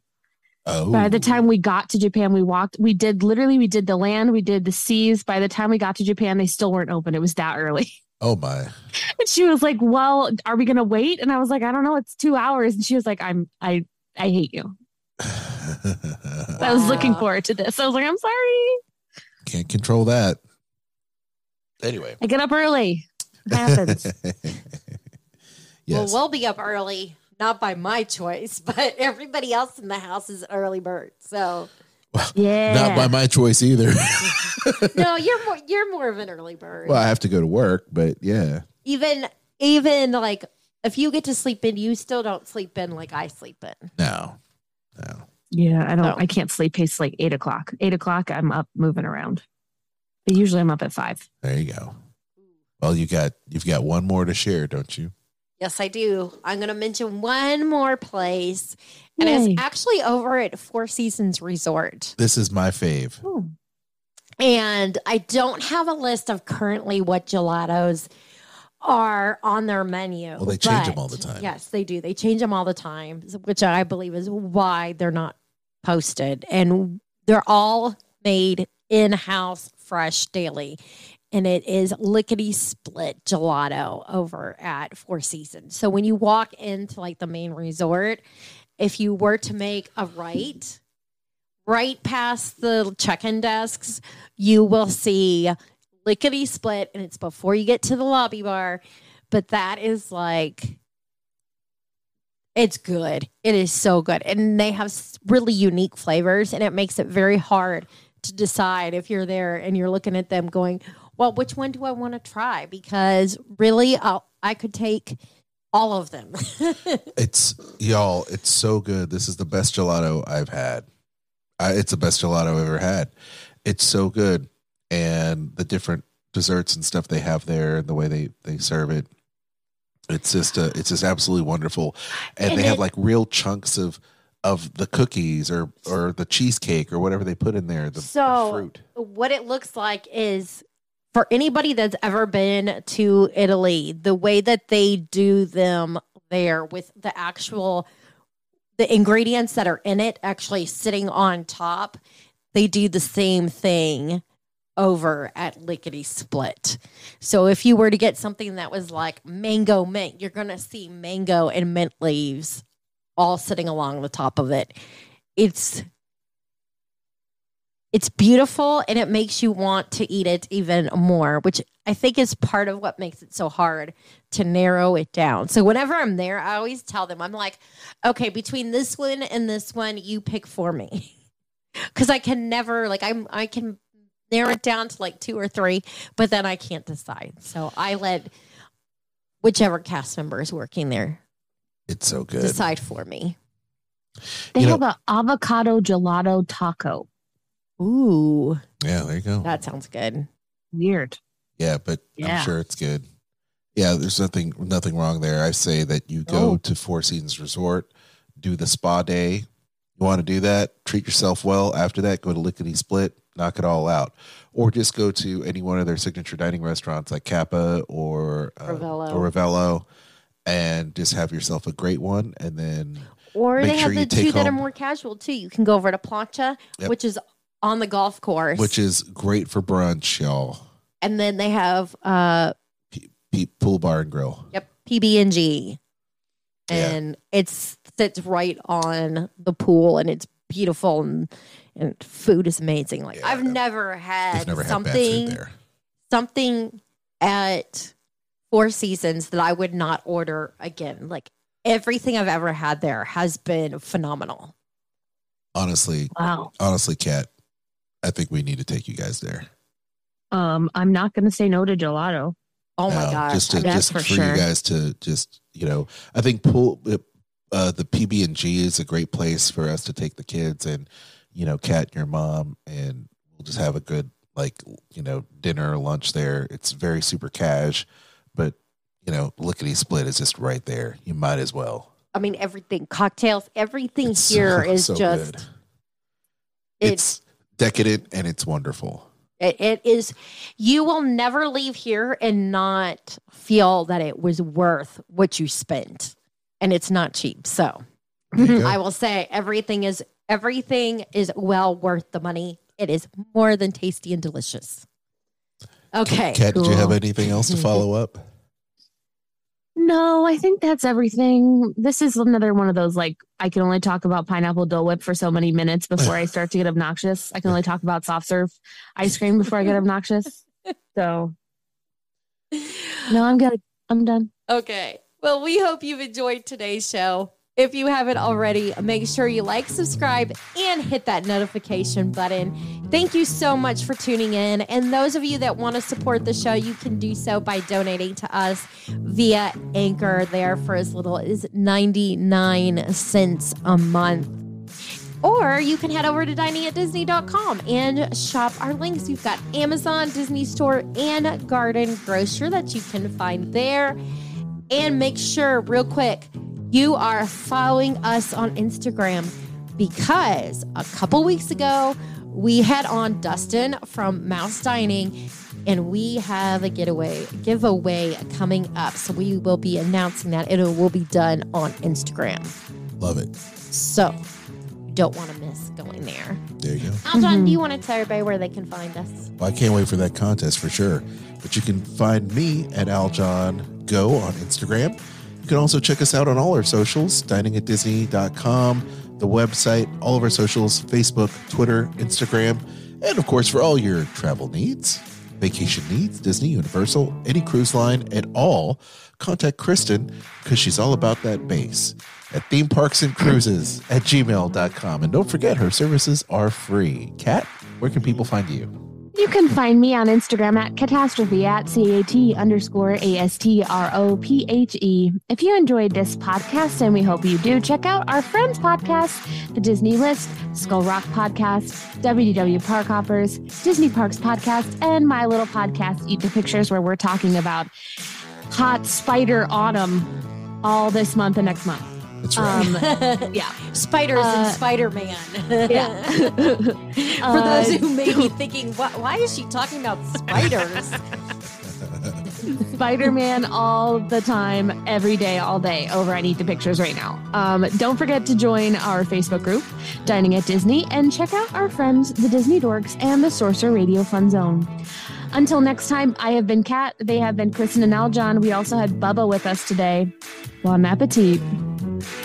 Oh, By the time we got to Japan, we walked, we did literally, we did the land, we did the seas. By the time we got to Japan, they still weren't open. It was that early. oh my, And she was like, Well, are we going to wait? And I was like, I don't know. It's two hours. And she was like, I'm, I, I hate you. I was looking forward to this. I was like, I'm sorry. can't control that. Anyway, I get up early. It happens. yes. Well, we'll be up early, not by my choice, but everybody else in the house is early bird. So yeah. Not by my choice either. No, you're more you're more of an early bird. well, I have to go to work, but yeah. Even even like if you get to sleep in, you still don't sleep in like I sleep in. No, no. Yeah, I don't. No. I can't sleep past like eight o'clock. Eight o'clock, I'm up moving around. But usually, I'm up at five. There you go. Well, you got you've got one more to share, don't you? Yes, I do. I'm going to mention one more place, and Yay. it's actually over at Four Seasons Resort. This is my fave. Oh, And I don't have a list of currently what gelatos are on their menu. Well, they change but- all the time. Yes, they do. They change them all the time, which I believe is why they're not posted. And they're all made in house, fresh, daily. And it is lickety split gelato over at Four Seasons. So when you walk into like the main resort, if you were to make a right, right past the check-in desks, you will see lickety split, and it's before you get to the lobby bar. But that is like, it's good. It is so good, and they have really unique flavors, and it makes it very hard to decide if you're there and you're looking at them going, "Well, which one do I want to try?" Because really, I'll, I could take all of them. It's y'all. It's so good. This is the best gelato I've had. I, it's the best gelato I've ever had. It's so good, and the different desserts and stuff they have there, and the way they they serve it. It's just uh it's just absolutely wonderful, and, And they have like real chunks of of the cookies or or the cheesecake or whatever they put in there. The, the So- fruit. what it looks like is for anybody that's ever been to Italy, the way that they do them there with the actual the ingredients that are in it actually sitting on top, they do the same thing over at Lickety Split. So if you were to get something that was like mango mint, you're going to see mango and mint leaves all sitting along the top of it. It's it's beautiful and it makes you want to eat it even more, which I think is part of what makes it so hard to narrow it down. So whenever I'm there, I always tell them, I'm like, okay, between this one and this one, you pick for me. Cause I can never like I'm I can narrow it down to like two or three, but then I can't decide. So I let whichever cast member is working there It's so good. decide for me. they You have know- a avocado gelato taco. Ooh, Yeah, there you go. that sounds good. Weird. Yeah, but Yeah. I'm sure it's good. Yeah, there's nothing nothing wrong there. I say that you go Oh. to Four Seasons Resort, do the spa day. You want to do that? Treat yourself well. After that, go to Lickety Split, knock it all out, or just go to any one of their signature dining restaurants like Capa or uh, Ravello. or Ravello, and just have yourself a great one. And then Or Make they sure have the take two that are more casual too. You can go over to Plancha, Yep. which is on the golf course, which is great for brunch, y'all. and then they have uh Pe- Pool bar and grill. yep PB and G, Yeah. and it's sits right on the pool, and it's beautiful, and and food is amazing. Like Yeah. I've never had never something there. something at Four Seasons that I would not order again. Like everything I've ever had there has been phenomenal. Honestly, Wow. honestly, Kat, I think we need to take you guys there. Um, I'm not going to say no to gelato. Oh my now, gosh. just to, That's just for for, sure. you guys to just you know i think pool uh the pb and g is a great place for us to take the kids and you know kat and your mom and we'll just have a good like you know dinner or lunch there it's very super cash but you know lickety split is just right there you might as well I mean, everything, cocktails, everything It's here so- is so just, good. it's, it's decadent and it's wonderful it, it is, you will never leave here and not feel that it was worth what you spent. And it's not cheap. So There you go. I will say everything is, everything is well worth the money. It is more than tasty and delicious. Okay. kat did you have anything else to follow up No, I think that's everything. This is another one of those like I can only talk about pineapple Dole Whip for so many minutes before I start to get obnoxious. I can only talk about soft serve ice cream before I get obnoxious. So no, I'm good. I'm done. Okay. Well, we hope you've enjoyed today's show. If you haven't already, make sure you like, subscribe, and hit that notification button. Thank you so much for tuning in. And those of you that want to support the show, you can do so by donating to us via Anchor there for as little as 99 cents a month. Or you can head over to diningatdisney.com and shop our links. You've got Amazon, Disney Store, and Garden Grocer that you can find there. And make sure, real quick, you are following us on Instagram because a couple weeks ago we had on Dustin from Mouse Dining and we have a getaway giveaway coming up. So we will be announcing that. It will be done on Instagram. love it So you don't want to miss going there. there you go Aljon, do you mm-hmm. want to tell everybody where they can find us? Well, I can't wait for that contest for sure. But you can find me at Aljon Go on Instagram. Can also check us out on all our socials, diningatdisney.com, the website, all of our socials, Facebook, Twitter, Instagram, and of course for all your travel needs, vacation needs, Disney, Universal, any cruise line at all, contact Kristen because she's all about that base at theme parks and cruises at gmail.com. And don't forget her services are free. Kat, where can people find you? You can find me on Instagram at catastrophe at C-A-T underscore A-S-T-R-O-P-H-E. If you enjoyed this podcast, and we hope you do, check out our friends podcast, The Disney List, Skull Rock Podcast, WDW Park Hoppers, Disney Parks Podcast, and my little podcast, Eat the Pictures, where we're talking about hot spider autumn all this month and next month. That's right. Um, yeah. Spiders Uh, and Spider Man. Yeah. For Uh, those who may be thinking, why, why is she talking about spiders? Spider Man all the time, every day, all day over I Need the Pictures right now. Um, don't forget to join our Facebook group, Dining at Disney, and check out our friends, the Disney Dorks and the Sorcerer Radio Fun Zone. Until next time, I have been Kat. They have been Kristen and Aljon. We also had Bubba with us today. Bon appetit.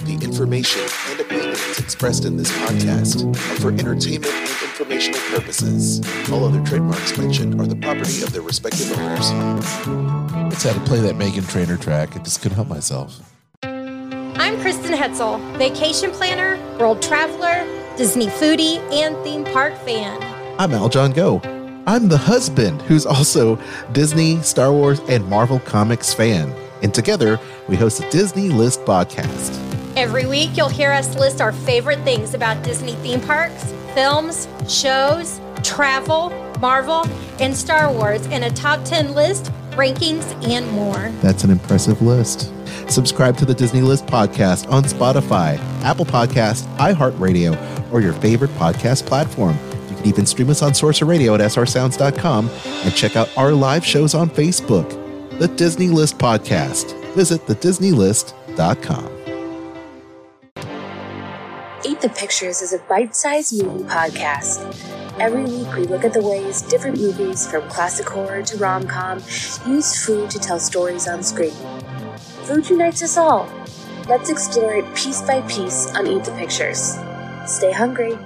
The information and opinions expressed in this podcast are for entertainment and informational purposes. All other trademarks mentioned are the property of their respective owners. I just had to play that Meghan Trainor track. I just couldn't help myself. I'm Kristen Hetzel, vacation planner, world traveler, Disney foodie, and theme park fan. I'm Aljon Go. I'm the husband who's also Disney, Star Wars, and Marvel Comics fan. And together, we host a Disney List podcast. Every week, you'll hear us list our favorite things about Disney theme parks, films, shows, travel, Marvel, and Star Wars in a top 10 list, rankings, and more. That's an impressive list. Subscribe to the Disney List podcast on Spotify, Apple Podcast, iHeartRadio, or your favorite podcast platform. You can even stream us on Sorcerer Radio at srsounds.com and check out our live shows on Facebook. The Disney List podcast. Visit thedisneylist.com. Eat the Pictures is a bite sized movie podcast. Every week, we look at the ways different movies, from classic horror to rom com, use food to tell stories on screen. Food unites us all. Let's explore it piece by piece on Eat the Pictures. Stay hungry.